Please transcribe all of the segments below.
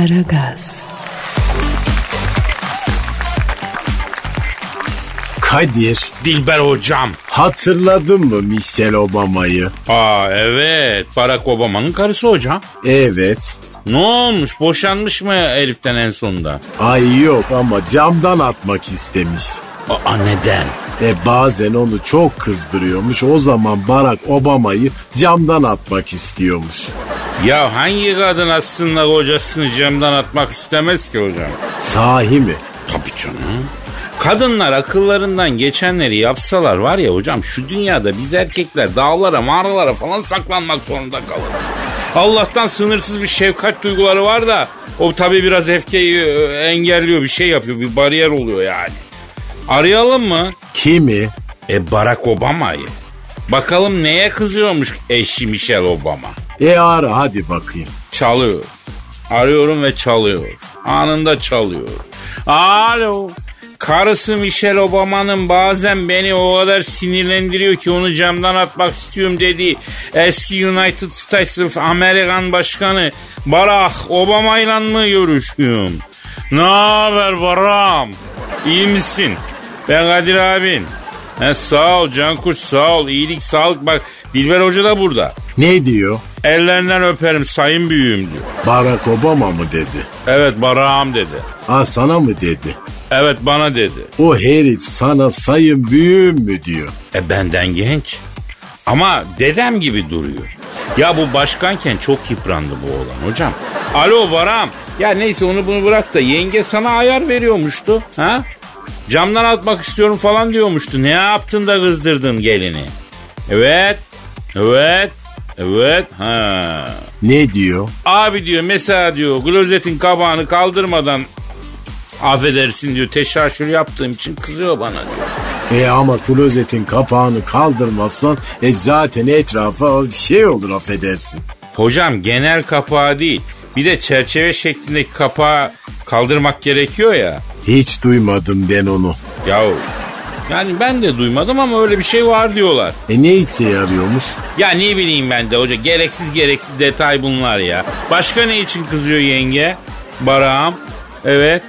Aragaz. Kadir Dilber hocam. hatırladın mı Michelle Obama'yı? Aa evet Barack Obama'nın karısı hocam. Evet. Ne olmuş boşanmış mı Elif'ten en sonunda? Ay yok ama camdan atmak istemiş. Aa neden? E bazen onu çok kızdırıyormuş. O zaman Barack Obama'yı camdan atmak istiyormuş. Ya hangi kadın aslında kocasını camdan atmak istemez ki hocam? Sahi mi? Tabii canım. Kadınlar akıllarından geçenleri yapsalar var ya hocam şu dünyada biz erkekler dağlara mağaralara falan saklanmak zorunda kalırız. Allah'tan sınırsız bir şefkat duyguları var da o tabii biraz öfkeyi e, engelliyor bir şey yapıyor bir bariyer oluyor yani. Arayalım mı? Kimi? E Barack Obama'yı. Bakalım neye kızıyormuş eşi Michelle Obama. E ara hadi bakayım. Çalıyor. Arıyorum ve çalıyor. Anında çalıyor. Alo. Karısı Michelle Obama'nın bazen beni o kadar sinirlendiriyor ki onu camdan atmak istiyorum dediği eski United States of Amerikan Başkanı Barack Obama ile mı görüşüyorum? Ne haber Baram? İyi misin? Ben Kadir abin. He, sağ ol Cankuş sağ ol. İyilik sağlık bak Dilber Hoca da burada. Ne diyor? Ellerinden öperim sayın büyüğüm diyor. Barack Obama mı dedi? Evet Barak'ım dedi. Ha sana mı dedi? Evet bana dedi. O herif sana sayın büyüğüm mü diyor. E benden genç. Ama dedem gibi duruyor. Ya bu başkanken çok yıprandı bu oğlan hocam. Alo Baram. Ya neyse onu bunu bırak da yenge sana ayar veriyormuştu. Ha? Camdan atmak istiyorum falan diyormuştu. Ne yaptın da kızdırdın gelini? Evet. Evet. Evet. Ha. Ne diyor? Abi diyor mesela diyor klozetin kabağını kaldırmadan affedersin diyor teşaşür yaptığım için kızıyor bana diyor. E ama klozetin kapağını kaldırmazsan e zaten etrafa şey olur affedersin. Hocam genel kapağı değil bir de çerçeve şeklindeki kapağı kaldırmak gerekiyor ya. Hiç duymadım ben onu. Yahu yani ben de duymadım ama öyle bir şey var diyorlar. E ne işe yarıyormuş? Ya ne bileyim ben de hoca gereksiz gereksiz detay bunlar ya. Başka ne için kızıyor yenge? Baram. Evet.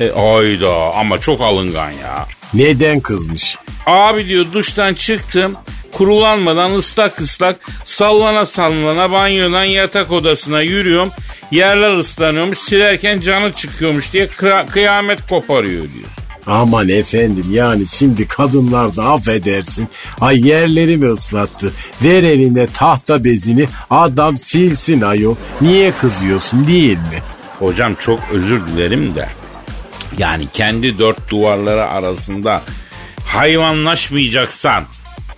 E, ayda ama çok alıngan ya. Neden kızmış? Abi diyor duştan çıktım. Kurulanmadan ıslak ıslak sallana sallana banyodan yatak odasına yürüyorum. Yerler ıslanıyormuş silerken canı çıkıyormuş diye kıyamet koparıyor diyor. Aman efendim yani şimdi kadınlar da affedersin. Ay yerlerimi ıslattı. Ver eline tahta bezini adam silsin ayol. Niye kızıyorsun değil mi? Hocam çok özür dilerim de. Yani kendi dört duvarları arasında hayvanlaşmayacaksan.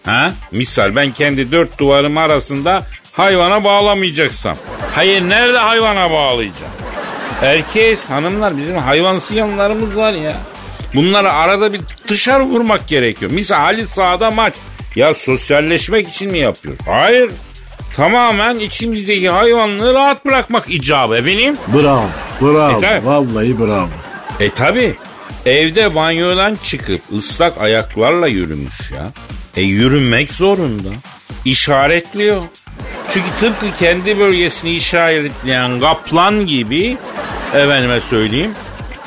Ha? Misal ben kendi dört duvarım arasında hayvana bağlamayacaksam. Hayır nerede hayvana bağlayacağım? Herkes hanımlar bizim hayvansı yanlarımız var ya. Bunları arada bir dışarı vurmak gerekiyor. Misal Ali sahada maç. Ya sosyalleşmek için mi yapıyoruz? Hayır. Tamamen içimizdeki hayvanlığı rahat bırakmak icabı efendim. Bravo, bravo. E. Vallahi bravo. E tabi evde banyodan çıkıp ıslak ayaklarla yürümüş ya. E yürümek zorunda. İşaretliyor. Çünkü tıpkı kendi bölgesini işaretleyen kaplan gibi efendime söyleyeyim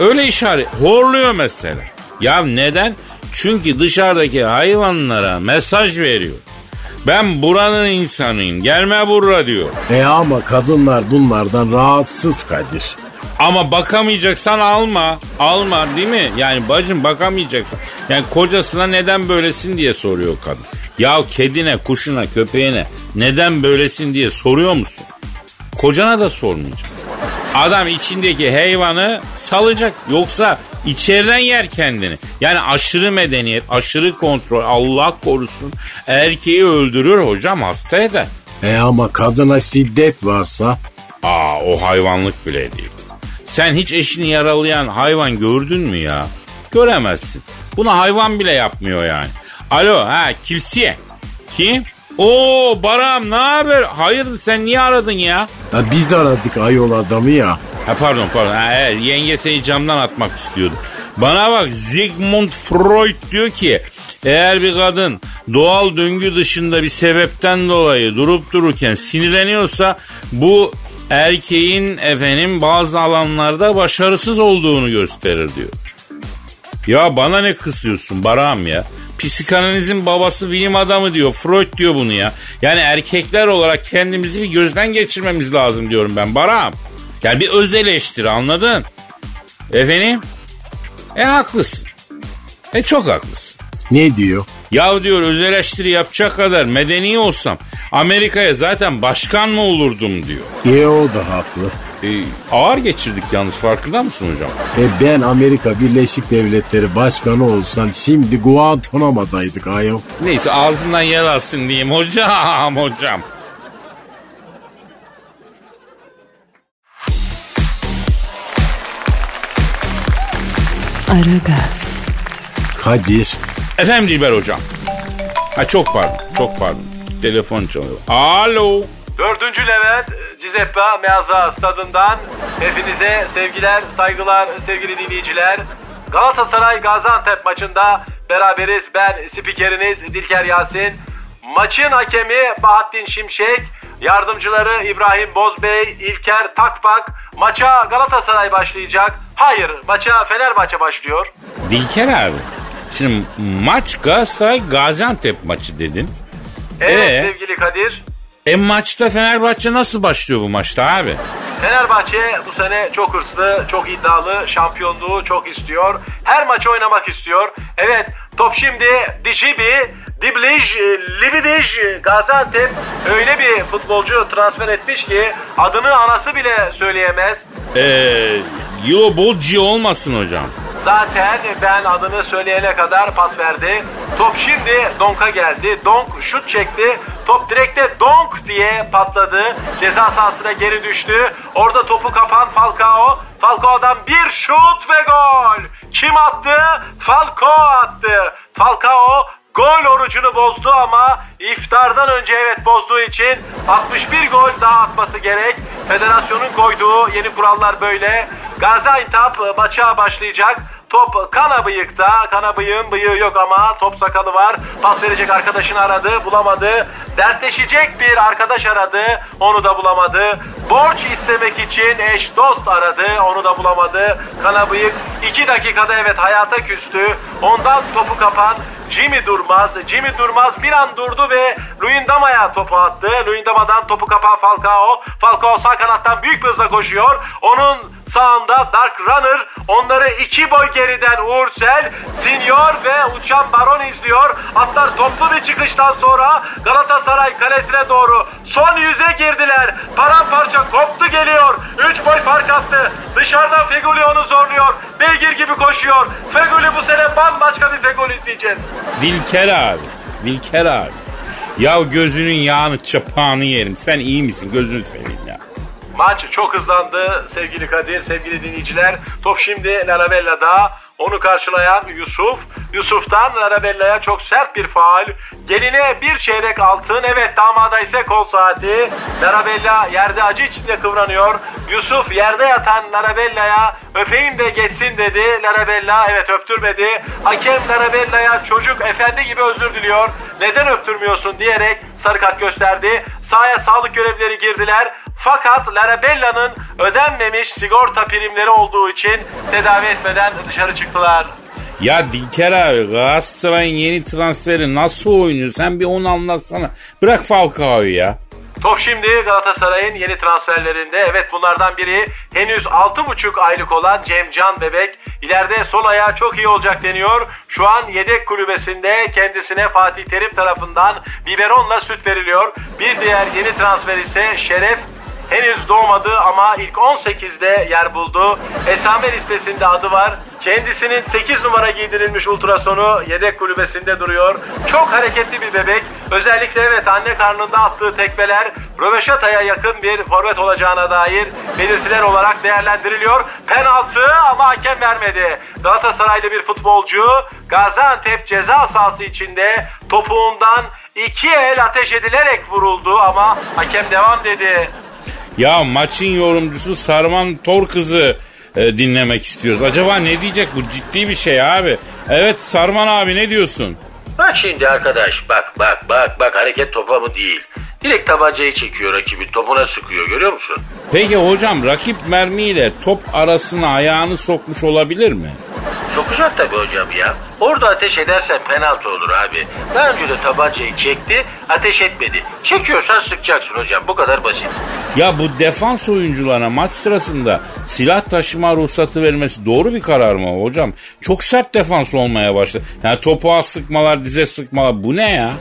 öyle işaret horluyor mesela. Ya neden? Çünkü dışarıdaki hayvanlara mesaj veriyor. Ben buranın insanıyım gelme burra diyor. E ama kadınlar bunlardan rahatsız Kadir. Ama bakamayacaksan alma. Alma değil mi? Yani bacım bakamayacaksan. Yani kocasına neden böylesin diye soruyor kadın. Ya kedine, kuşuna, köpeğine neden böylesin diye soruyor musun? Kocana da sormayacak. Adam içindeki hayvanı salacak. Yoksa içeriden yer kendini. Yani aşırı medeniyet, aşırı kontrol Allah korusun erkeği öldürür hocam hasta eder. E ama kadına şiddet varsa Aa o hayvanlık bile değil. Sen hiç eşini yaralayan hayvan gördün mü ya? Göremezsin. Bunu hayvan bile yapmıyor yani. Alo ha kimsiye? Kim? Oo Baram ne haber? Hayırdır sen niye aradın ya? ya biz aradık ayol adamı ya. Ha pardon pardon. Ha, evet, yenge seni camdan atmak istiyordu. Bana bak Sigmund Freud diyor ki eğer bir kadın doğal döngü dışında bir sebepten dolayı durup dururken sinirleniyorsa bu erkeğin efendim bazı alanlarda başarısız olduğunu gösterir diyor. Ya bana ne kısıyorsun Baram ya? Psikanalizin babası bilim adamı diyor. Freud diyor bunu ya. Yani erkekler olarak kendimizi bir gözden geçirmemiz lazım diyorum ben Baram. Yani bir öz eleştiri anladın? Efendim? E haklısın. E çok haklısın. Ne diyor? Ya diyor öz eleştiri yapacak kadar medeni olsam Amerika'ya zaten başkan mı olurdum diyor. E o da haklı. E, ağır geçirdik yalnız farkında mısın hocam? E ben Amerika Birleşik Devletleri Başkanı olsam şimdi Guantanamo'daydık ayol. Neyse ağzından yel alsın diyeyim hocam hocam. Aragaz, Kadir. Efendim Dilber hocam. Ha çok pardon çok pardon. Telefon çalıyor. Alo. Dördüncü Levent Cizeppe Meazza stadından hepinize sevgiler, saygılar sevgili dinleyiciler. Galatasaray Gaziantep maçında beraberiz. Ben spikeriniz Dilker Yasin. Maçın hakemi Bahattin Şimşek, yardımcıları İbrahim Bozbey, İlker Takbak. Maça Galatasaray başlayacak. Hayır, maça Fenerbahçe başlıyor. Dilker abi. Şimdi maç Galatasaray Gaziantep maçı dedin. Evet Ee? sevgili Kadir. E maçta Fenerbahçe nasıl başlıyor bu maçta abi? Fenerbahçe bu sene çok hırslı, çok iddialı, şampiyonluğu çok istiyor. Her maçı oynamak istiyor. Evet, top şimdi Dişibi, Diblij, Libidij, Gaziantep öyle bir futbolcu transfer etmiş ki adını anası bile söyleyemez. Eee Yilo Bolci olmasın hocam. Zaten ben adını söyleyene kadar pas verdi. Top şimdi Donk'a geldi. Donk şut çekti. Top direkte Donk diye patladı. Ceza sahasına geri düştü. Orada topu kapan Falcao. Falcao'dan bir şut ve gol. Kim attı? Falcao attı. Falcao Gol orucunu bozdu ama iftardan önce evet bozduğu için 61 gol daha atması gerek. Federasyonun koyduğu yeni kurallar böyle. Gaziantep maça başlayacak. Top kana bıyıkta. Kana bıyığın bıyığı yok ama top sakalı var. Pas verecek arkadaşını aradı bulamadı. Dertleşecek bir arkadaş aradı. Onu da bulamadı. Borç istemek için eş dost aradı. Onu da bulamadı. Kana bıyık 2 dakikada evet hayata küstü. Ondan topu kapan Jimmy Durmaz. Jimmy Durmaz bir an durdu ve Luyendama'ya topu attı. Luyendama'dan topu kapan Falcao. Falcao sağ kanattan büyük bir hızla koşuyor. Onun sağında Dark Runner. Onları iki boy geriden Uğursel, Senior ve Uçan Baron izliyor. Atlar toplu bir çıkıştan sonra Galatasaray kalesine doğru son yüze girdiler. Paramparça koptu geliyor. Üç boy fark attı. Dışarıdan Feguli onu zorluyor. Beygir gibi koşuyor. Feguli bu sene bambaşka bir Feguli izleyeceğiz. Dilker abi. Dilker abi. Ya gözünün yağını çapağını yerim. Sen iyi misin? Gözünü seveyim ya. Maç çok hızlandı sevgili Kadir, sevgili dinleyiciler. Top şimdi Larabella'da. Onu karşılayan Yusuf. Yusuf'tan Larabella'ya çok sert bir faal. Geline bir çeyrek altın. Evet damada ise kol saati. Larabella yerde acı içinde kıvranıyor. Yusuf yerde yatan Larabella'ya öpeyim de geçsin dedi. Larabella evet öptürmedi. Hakem Larabella'ya çocuk efendi gibi özür diliyor. Neden öptürmüyorsun diyerek sarı kart gösterdi. Sahaya sağlık görevlileri girdiler. Fakat Larabella'nın ödenmemiş sigorta primleri olduğu için tedavi etmeden dışarı çıktılar. Ya Dilker abi Galatasaray'ın yeni transferi nasıl oynuyor? Sen bir onu anlatsana. Bırak Falcao'yu ya. Top şimdi Galatasaray'ın yeni transferlerinde. Evet bunlardan biri henüz 6,5 aylık olan Cemcan Bebek. İleride sol ayağı çok iyi olacak deniyor. Şu an yedek kulübesinde kendisine Fatih Terim tarafından biberonla süt veriliyor. Bir diğer yeni transfer ise Şeref Henüz doğmadı ama ilk 18'de yer buldu. Esame listesinde adı var. Kendisinin 8 numara giydirilmiş ultrasonu yedek kulübesinde duruyor. Çok hareketli bir bebek. Özellikle evet anne karnında attığı tekmeler Röveşata'ya yakın bir forvet olacağına dair belirtiler olarak değerlendiriliyor. Penaltı ama hakem vermedi. Galatasaraylı bir futbolcu Gaziantep ceza sahası içinde topuğundan iki el ateş edilerek vuruldu ama hakem devam dedi. Ya maçın yorumcusu Sarman Tor kızı e, dinlemek istiyoruz. Acaba ne diyecek bu ciddi bir şey abi. Evet Sarman abi ne diyorsun? Bak şimdi arkadaş bak bak bak bak hareket topa mı değil. Direkt tabancayı çekiyor rakibin topuna sıkıyor görüyor musun? Peki hocam rakip mermiyle top arasına ayağını sokmuş olabilir mi? Sokacak tabii hocam ya. Orada ateş edersen penaltı olur abi. Daha önce de tabancayı çekti ateş etmedi. Çekiyorsan sıkacaksın hocam bu kadar basit. Ya bu defans oyuncularına maç sırasında silah taşıma ruhsatı vermesi doğru bir karar mı hocam? Çok sert defans olmaya başladı. Yani topuğa sıkmalar, dize sıkmalar bu ne ya?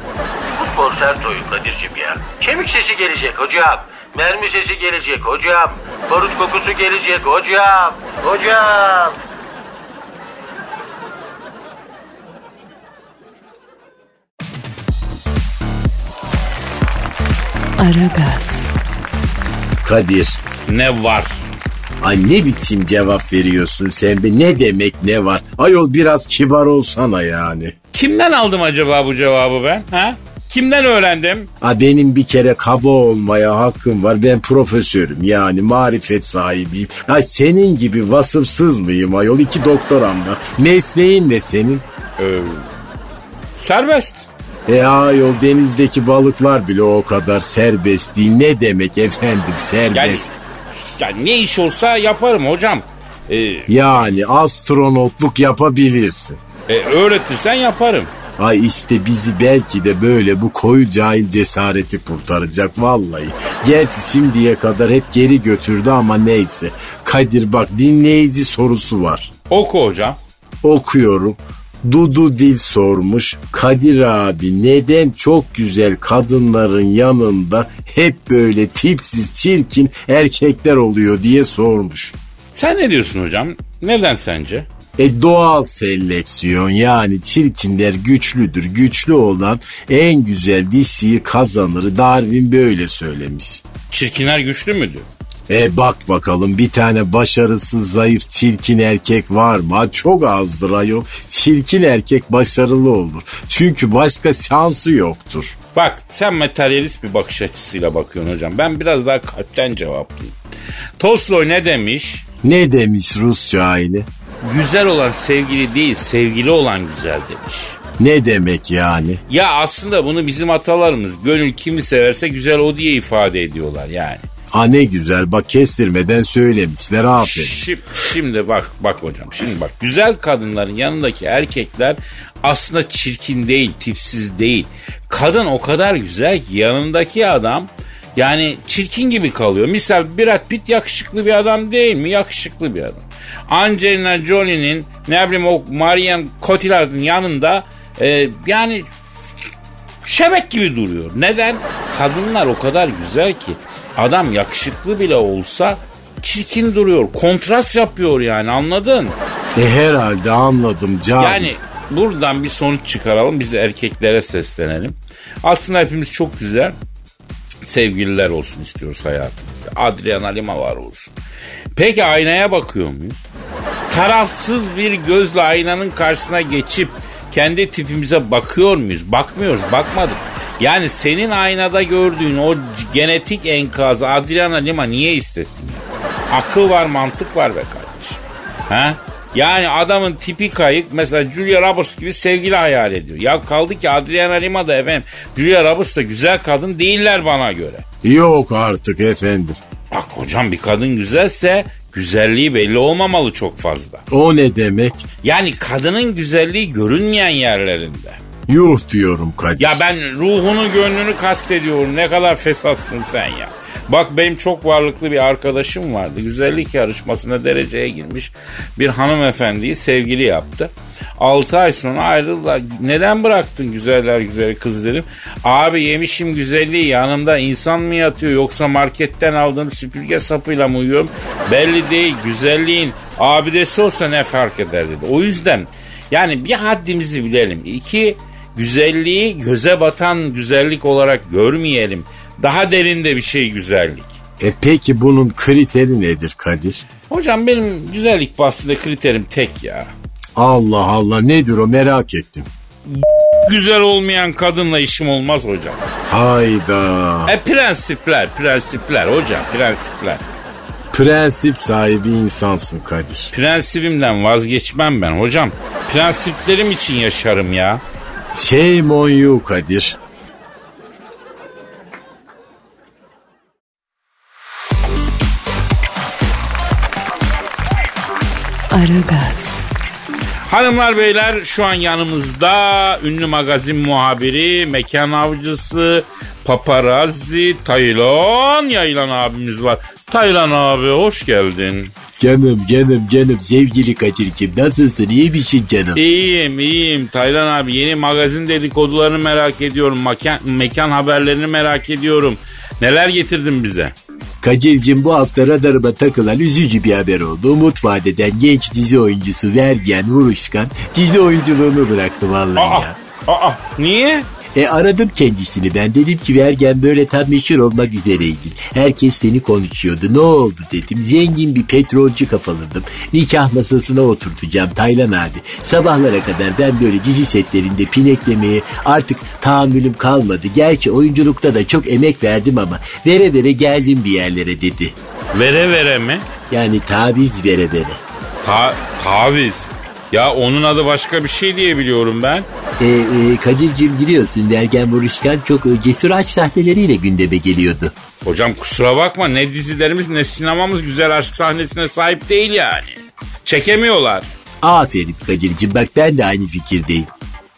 Futbol sert oyun Kadir'cim ya. Kemik sesi gelecek hocam. Mermi sesi gelecek hocam. Barut kokusu gelecek hocam. Hocam. Aragaz, Kadir. Ne var? Ay ne biçim cevap veriyorsun sen be? Ne demek ne var? Ayol biraz kibar olsana yani. Kimden aldım acaba bu cevabı ben? Ha? Kimden öğrendim? Ha benim bir kere kaba olmaya hakkım var. Ben profesörüm yani marifet sahibiyim. Ay senin gibi vasıfsız mıyım ayol? İki doktoram var. Mesleğin ne senin? Ee, serbest. E ayol denizdeki balıklar bile o kadar serbest değil. Ne demek efendim serbest? Yani, ya ne iş olsa yaparım hocam. Ee, Yani astronotluk yapabilirsin. e, öğretirsen yaparım. Ay işte bizi belki de böyle bu koyu cahil cesareti kurtaracak vallahi. Gerçi şimdiye kadar hep geri götürdü ama neyse. Kadir bak dinleyici sorusu var. Oku hocam. Okuyorum. Dudu Dil sormuş. Kadir abi neden çok güzel kadınların yanında hep böyle tipsiz çirkin erkekler oluyor diye sormuş. Sen ne diyorsun hocam? Neden sence? E doğal seleksiyon yani çirkinler güçlüdür. Güçlü olan en güzel dişiyi kazanır. Darwin böyle söylemiş. Çirkinler güçlü mü diyor? E bak bakalım bir tane başarısız zayıf çirkin erkek var mı? Ha, çok azdır ayol. Çirkin erkek başarılı olur. Çünkü başka şansı yoktur. Bak sen materyalist bir bakış açısıyla bakıyorsun hocam. Ben biraz daha kalpten cevaplayayım. Tolstoy ne demiş? Ne demiş Rus şairi? Güzel olan sevgili değil, sevgili olan güzel demiş. Ne demek yani? Ya aslında bunu bizim atalarımız gönül kimi severse güzel o diye ifade ediyorlar yani. Ha ne güzel bak kestirmeden söylemişler aferin. Şimdi, şimdi bak bak hocam şimdi bak güzel kadınların yanındaki erkekler aslında çirkin değil tipsiz değil. Kadın o kadar güzel ki yanındaki adam yani çirkin gibi kalıyor. Misal Brad Pitt yakışıklı bir adam değil mi? Yakışıklı bir adam. Angelina Jolie'nin ne bileyim o Marion Cotillard'ın yanında e, yani şebek gibi duruyor. Neden? Kadınlar o kadar güzel ki adam yakışıklı bile olsa çirkin duruyor. Kontrast yapıyor yani anladın? E herhalde anladım canım. Yani buradan bir sonuç çıkaralım. Biz erkeklere seslenelim. Aslında hepimiz çok güzel sevgililer olsun istiyoruz hayatımızda. Adriana Lima var olsun. Peki aynaya bakıyor muyuz? Tarafsız bir gözle aynanın karşısına geçip kendi tipimize bakıyor muyuz? Bakmıyoruz, bakmadık. Yani senin aynada gördüğün o genetik enkazı Adriana Lima niye istesin? Ya? Akıl var, mantık var be kardeşim. Ha? Yani adamın tipi kayık mesela Julia Roberts gibi sevgili hayal ediyor. Ya kaldı ki Adriana Lima da efendim Julia Roberts da güzel kadın değiller bana göre. Yok artık efendim. Bak hocam bir kadın güzelse güzelliği belli olmamalı çok fazla. O ne demek? Yani kadının güzelliği görünmeyen yerlerinde. Yuh diyorum Kadir. Ya ben ruhunu gönlünü kastediyorum. Ne kadar fesatsın sen ya. Bak benim çok varlıklı bir arkadaşım vardı. Güzellik yarışmasına dereceye girmiş bir hanımefendiyi sevgili yaptı. 6 ay sonra ayrıldılar. Neden bıraktın güzeller güzeli kız dedim. Abi yemişim güzelliği yanımda insan mı yatıyor yoksa marketten aldığım süpürge sapıyla mı uyuyorum? Belli değil güzelliğin abidesi olsa ne fark eder dedi. O yüzden yani bir haddimizi bilelim. İki güzelliği göze batan güzellik olarak görmeyelim. Daha derinde bir şey güzellik. E peki bunun kriteri nedir Kadir? Hocam benim güzellik bahsinde kriterim tek ya. Allah Allah nedir o merak ettim. Güzel olmayan kadınla işim olmaz hocam. Hayda. E prensipler, prensipler hocam, prensipler. Prensip sahibi insansın Kadir. Prensibimden vazgeçmem ben hocam. Prensiplerim için yaşarım ya. Şey Monyu Kadir. Aragaz. Hanımlar beyler şu an yanımızda ünlü magazin muhabiri, mekan avcısı, paparazzi, Taylan Yaylan abimiz var. Taylan abi hoş geldin. Canım canım canım sevgili Kadir'cim nasılsın iyi misin canım? İyiyim iyiyim Taylan abi yeni magazin dedikodularını merak ediyorum. Mekan, mekan haberlerini merak ediyorum. Neler getirdin bize? Kadir'cim bu hafta radarıma takılan üzücü bir haber oldu. Umut vadeden genç dizi oyuncusu Vergen Vuruşkan dizi oyunculuğunu bıraktı vallahi Aa, ya. aa, niye? E aradım kendisini ben dedim ki Vergen böyle tam meşhur olmak üzereydin. Herkes seni konuşuyordu ne oldu dedim. Zengin bir petrolcü kafaladım. Nikah masasına oturtacağım Taylan abi. Sabahlara kadar ben böyle dizi setlerinde pineklemeye artık tahammülüm kalmadı. Gerçi oyunculukta da çok emek verdim ama vere vere geldim bir yerlere dedi. Vere vere mi? Yani taviz vere vere. Ta taviz. Ya onun adı başka bir şey diye biliyorum ben. E, e, Kadir'cim biliyorsun Vergen Vuruşkan çok e, cesur aşk sahneleriyle gündeme geliyordu. Hocam kusura bakma ne dizilerimiz ne sinemamız güzel aşk sahnesine sahip değil yani. Çekemiyorlar. Aferin Kadir'cim bak ben de aynı fikirdeyim.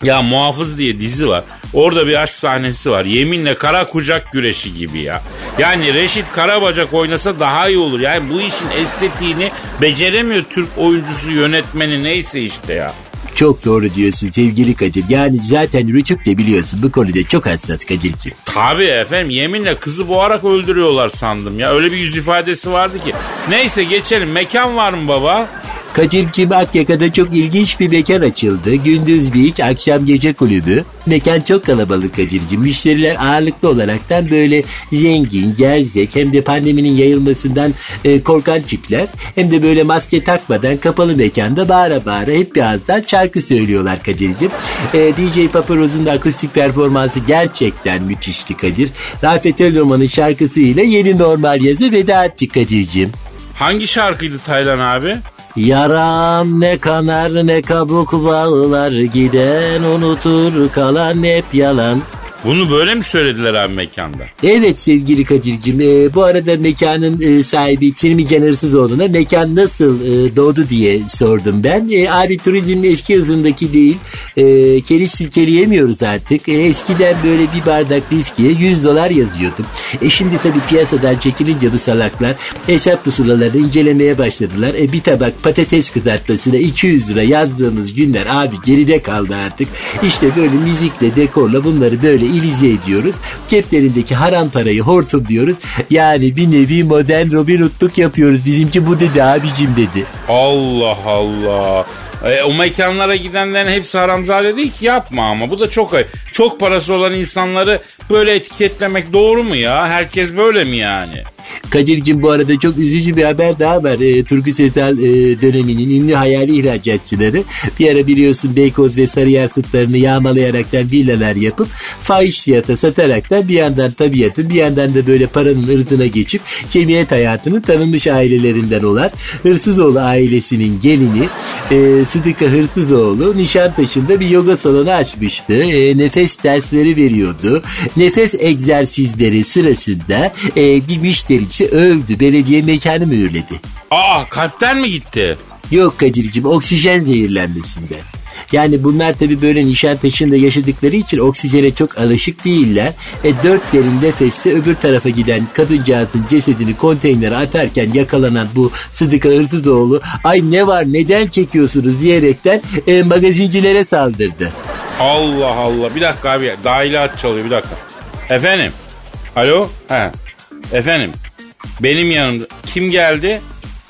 Ya Muhafız diye dizi var. Orada bir aşk sahnesi var. Yeminle kara kucak güreşi gibi ya. Yani Reşit Karabacak oynasa daha iyi olur. Yani bu işin estetiğini beceremiyor Türk oyuncusu yönetmeni neyse işte ya. Çok doğru diyorsun sevgili Kadir. Yani zaten Rütük de biliyorsun bu konuda çok hassas Kadir'cim. Tabii efendim yeminle kızı boğarak öldürüyorlar sandım ya. Öyle bir yüz ifadesi vardı ki. Neyse geçelim. Mekan var mı baba? Kadir'cim Akyaka'da çok ilginç bir mekan açıldı. Gündüz bir iç, akşam gece kulübü. Mekan çok kalabalık Kadir'cim. Müşteriler ağırlıklı olaraktan böyle zengin, gerzek hem de pandeminin yayılmasından e, korkan tipler. Hem de böyle maske takmadan kapalı mekanda bağıra bağıra hep bir ağızdan şarkı söylüyorlar Kadir'cim. E, DJ Paparoz'un da akustik performansı gerçekten müthişti Kadir. Rafet Elroman'ın şarkısıyla yeni normal yazı veda ettik Kadir'cim. Hangi şarkıydı Taylan abi? Yaram ne kanar ne kabuk bağlar giden unutur kalan hep yalan. Bunu böyle mi söylediler abi mekanda? Evet sevgili Kadir'cim e, bu arada mekanın e, sahibi Tirmi Can Hırsızoğlu'na mekan nasıl e, doğdu diye sordum ben. E, abi turizm eski hızındaki değil. E, keriz silkeleyemiyoruz artık. E, eskiden böyle bir bardak viskiye 100 dolar yazıyordum. E, şimdi tabii piyasadan çekilince bu salaklar hesap pusulalarını incelemeye başladılar. E, bir tabak patates kızartmasına 200 lira yazdığımız günler abi geride kaldı artık. İşte böyle müzikle dekorla bunları böyle ilize ediyoruz. Ceplerindeki haram parayı hortum diyoruz. Yani bir nevi modern Robin Hood'luk yapıyoruz. Bizimki bu dedi abicim dedi. Allah Allah. E, o mekanlara gidenlerin hepsi haramzade değil ki yapma ama bu da çok ayıp. Çok parası olan insanları böyle etiketlemek doğru mu ya? Herkes böyle mi yani? Kadir'cim bu arada çok üzücü bir haber daha var. E, Turgut Özal e, döneminin ünlü hayali ihracatçıları bir ara biliyorsun Beykoz ve Sarıyer sıtlarını yağmalayaraktan villalar yapıp fahiş fiyata sataraktan bir yandan tabiatın bir yandan da böyle paranın ırzına geçip cemiyet hayatını tanınmış ailelerinden olan Hırsızoğlu ailesinin gelini e, Sıdıka Hırsızoğlu Nişantaşı'nda bir yoga salonu açmıştı. E, nefes dersleri veriyordu. Nefes egzersizleri sırasında e, bir müşterisi övdü. Belediye mekanı mühürledi. Aa kalpten mi gitti? Yok Kadir'cim oksijen zehirlenmesinden. Yani bunlar tabi böyle Nişantaşı'nda yaşadıkları için oksijene çok alışık değiller. E dört derin nefesle öbür tarafa giden kadıncağızın cesedini konteynere atarken yakalanan bu Sıdıka Hırsızoğlu ay ne var neden çekiyorsunuz diyerekten e, magazincilere saldırdı. Allah Allah. Bir dakika abi. Dahiliat çalıyor bir dakika. Efendim. Alo. He. Efendim. Benim yanımda. Kim geldi?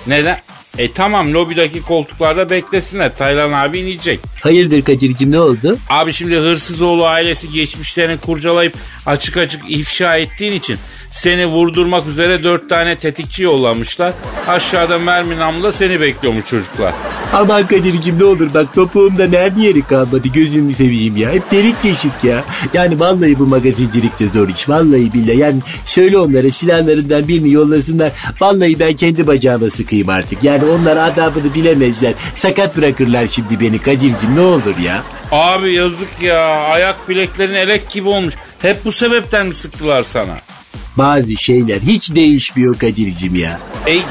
Neden? E tamam lobideki koltuklarda beklesinler. Taylan abi inecek. Hayırdır Kadir'cim ne oldu? Abi şimdi Hırsızoğlu ailesi geçmişlerini kurcalayıp açık açık ifşa ettiğin için seni vurdurmak üzere dört tane tetikçi yollamışlar. Aşağıda mermi namluda seni bekliyormuş çocuklar. Aman Kadir'cim ne olur bak topuğumda mermi yeri kalmadı gözümü seveyim ya. Hep delik deşik ya. Yani vallahi bu magazincilik de zor iş. Vallahi billahi yani söyle onlara silahlarından birini yollasınlar. Vallahi ben kendi bacağıma sıkayım artık. Yani onlar adabını bilemezler. Sakat bırakırlar şimdi beni Kadir'cim ne olur ya. Abi yazık ya ayak bileklerin elek gibi olmuş. Hep bu sebepten mi sıktılar sana? Bazı şeyler hiç değişmiyor Kadir'cim ya. Ey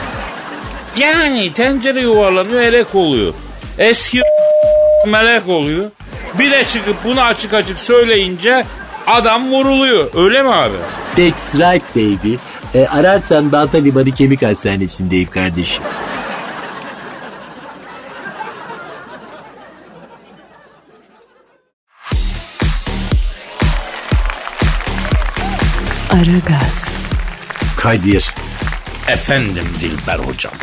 Yani tencere yuvarlanıyor elek oluyor. Eski melek oluyor. Bir de çıkıp bunu açık açık söyleyince adam vuruluyor. Öyle mi abi? That's right baby. E, ararsan Balta Limanı Kemik Hastanesi'ndeyim kardeşim. Kadir Efendim Dilber hocam.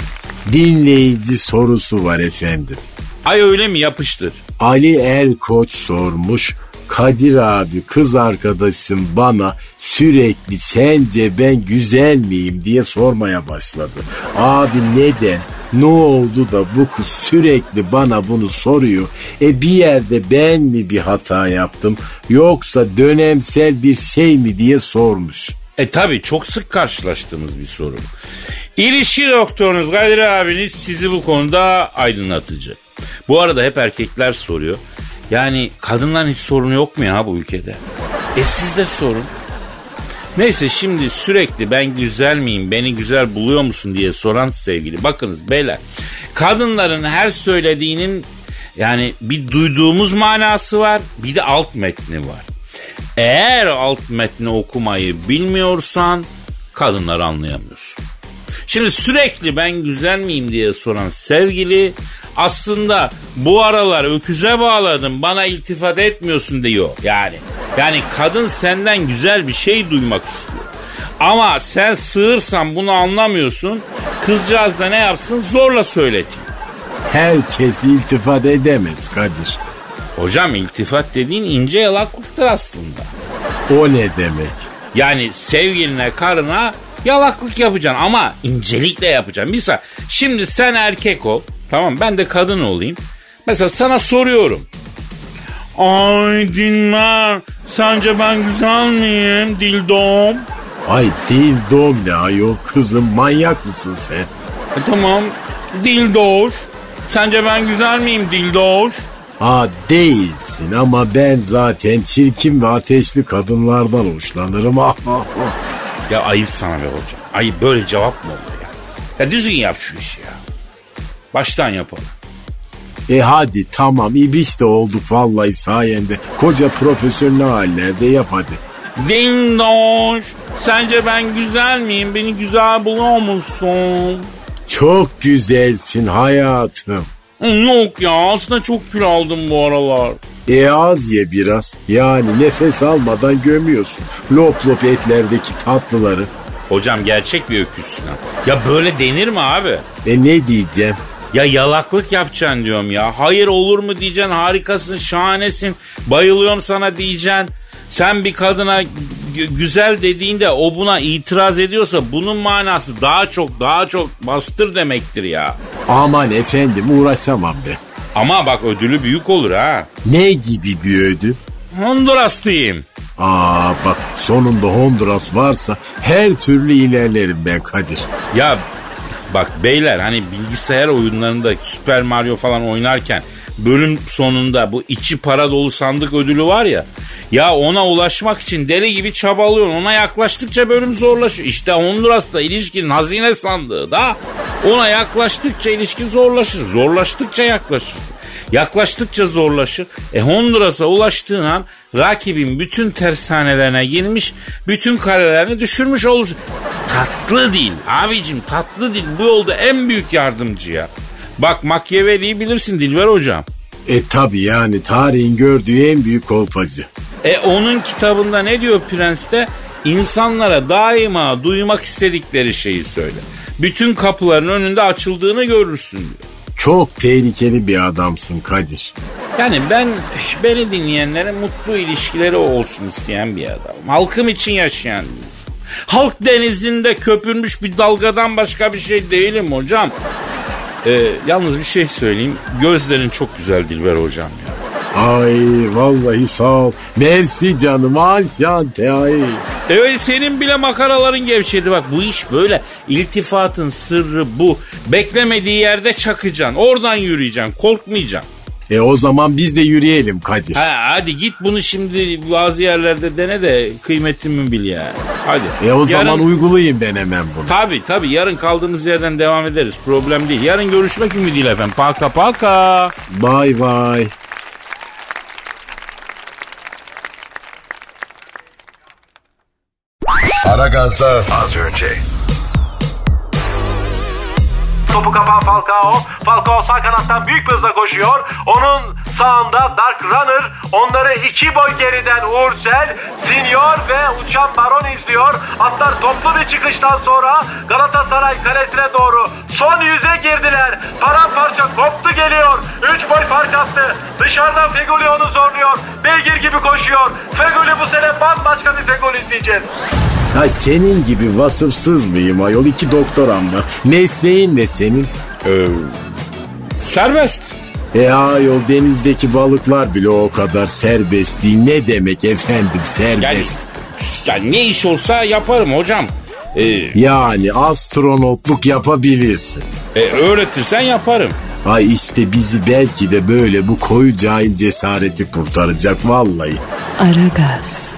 dinleyici sorusu var efendim. Ay öyle mi yapıştır. Ali Erkoç sormuş. Kadir abi kız arkadaşım bana sürekli sence ben güzel miyim diye sormaya başladı. Abi neden? Ne oldu da bu kız sürekli bana bunu soruyor? E bir yerde ben mi bir hata yaptım yoksa dönemsel bir şey mi diye sormuş. E tabi çok sık karşılaştığımız bir soru. İlişki doktorunuz Kadir abiniz sizi bu konuda aydınlatıcı. Bu arada hep erkekler soruyor. Yani kadınların hiç sorunu yok mu ya bu ülkede? E siz de sorun. Neyse şimdi sürekli ben güzel miyim, beni güzel buluyor musun diye soran sevgili. Bakınız beyler, kadınların her söylediğinin yani bir duyduğumuz manası var, bir de alt metni var. Eğer alt metni okumayı bilmiyorsan kadınları anlayamıyorsun. Şimdi sürekli ben güzel miyim diye soran sevgili aslında bu aralar öküze bağladım bana iltifat etmiyorsun diyor yani. Yani kadın senden güzel bir şey duymak istiyor. Ama sen sığırsan bunu anlamıyorsun. Kızcağız da ne yapsın zorla söyletiyor. Herkes iltifat edemez Kadir. Hocam iltifat dediğin ince yalaklıktır aslında. O ne demek? Yani sevgiline, karına yalaklık yapacaksın ama incelikle yapacaksın. Misal şimdi sen erkek ol. Tamam ben de kadın olayım. Mesela sana soruyorum. Ay dinler. Sence ben güzel miyim dildom? Ay dildom ne ayol kızım manyak mısın sen? E, tamam dildoş. Sence ben güzel miyim dildoş? Ha değilsin ama ben zaten çirkin ve ateşli kadınlardan hoşlanırım. Ya ayıp sana be hocam. Ayıp böyle cevap mı olur ya? Ya düzgün yap şu işi ya. Baştan yapalım. E hadi tamam ibiş de olduk vallahi sayende. Koca profesyonel hallerde yap hadi. Dindoş. Sence ben güzel miyim? Beni güzel buluyor musun? Çok güzelsin hayatım. Yok ya aslında çok kilo aldım bu aralar. E az ye biraz. Yani nefes almadan gömüyorsun. Lop lop etlerdeki tatlıları. Hocam gerçek bir öküzsün ha. Ya böyle denir mi abi? E ne diyeceğim? Ya yalaklık yapacaksın diyorum ya. Hayır olur mu diyeceksin harikasın şahanesin bayılıyorum sana diyeceksin. Sen bir kadına gü- güzel dediğinde o buna itiraz ediyorsa bunun manası daha çok daha çok bastır demektir ya. Aman efendim uğraşamam ben. Ama bak ödülü büyük olur ha. Ne gibi bir ödül? Honduras diyeyim. Aa bak sonunda Honduras varsa her türlü ilerlerim ben Kadir. Ya bak beyler hani bilgisayar oyunlarında Super Mario falan oynarken bölüm sonunda bu içi para dolu sandık ödülü var ya. Ya ona ulaşmak için deli gibi çabalıyorsun. Ona yaklaştıkça bölüm zorlaşıyor. İşte Honduras'ta ilişkinin hazine sandığı da ona yaklaştıkça ilişki zorlaşır. Zorlaştıkça yaklaşır. Yaklaştıkça zorlaşır. E Honduras'a ulaştığın an rakibin bütün tersanelerine girmiş, bütün karelerini düşürmüş olursun. Tatlı değil abicim tatlı değil. Bu yolda en büyük yardımcı ya. Bak Machiavelli'yi bilirsin Dilber hocam. E tabi yani tarihin gördüğü en büyük kolpacı. E onun kitabında ne diyor Prens'te? İnsanlara daima duymak istedikleri şeyi söyle. Bütün kapıların önünde açıldığını görürsün diyor. Çok tehlikeli bir adamsın Kadir. Yani ben beni dinleyenlere mutlu ilişkileri olsun isteyen bir adamım. Halkım için yaşayan bir insan. Halk denizinde köpürmüş bir dalgadan başka bir şey değilim hocam. Ee, yalnız bir şey söyleyeyim. Gözlerin çok güzel Dilber hocam ya. Ay vallahi sağ ol. Mersi canım asyante ay. Evet senin bile makaraların gevşedi bak bu iş böyle iltifatın sırrı bu beklemediği yerde çakacaksın oradan yürüyeceksin korkmayacaksın. E o zaman biz de yürüyelim Kadir. Ha, hadi git bunu şimdi bazı yerlerde dene de kıymetimi bil yani. Hadi. E o Yarın- zaman uygulayayım ben hemen bunu. Tabii tabii yarın kaldığımız yerden devam ederiz. Problem değil. Yarın görüşmek ümidiyle efendim. Paka paka. Bay bay. Aragaz'da az önce. Topu kapan Falcao. Falcao sağ kanattan büyük bir hızla koşuyor. Onun sağında Dark Runner. Onları iki boy geriden Uğurcel, Senior ve Uçan Baron izliyor. Atlar toplu bir çıkıştan sonra Galatasaray kalesine doğru son yüze girdiler. Paramparça koptu geliyor. Üç boy fark attı. Dışarıdan Feguli onu zorluyor. Beygir gibi koşuyor. Feguli bu sene bambaşka bir Feguli izleyeceğiz. Ha senin gibi vasıfsız mıyım ayol? iki doktoram var. Mesleğin ne senin? Ee, serbest. E ayol denizdeki balıklar bile o kadar serbest değil. Ne demek efendim Yani, serbest? yani ne iş olsa yaparım hocam. Ee, Yani astronotluk yapabilirsin. e, öğretirsen yaparım. Ay işte bizi belki de böyle bu koyu cahil cesareti kurtaracak vallahi. Aragaz.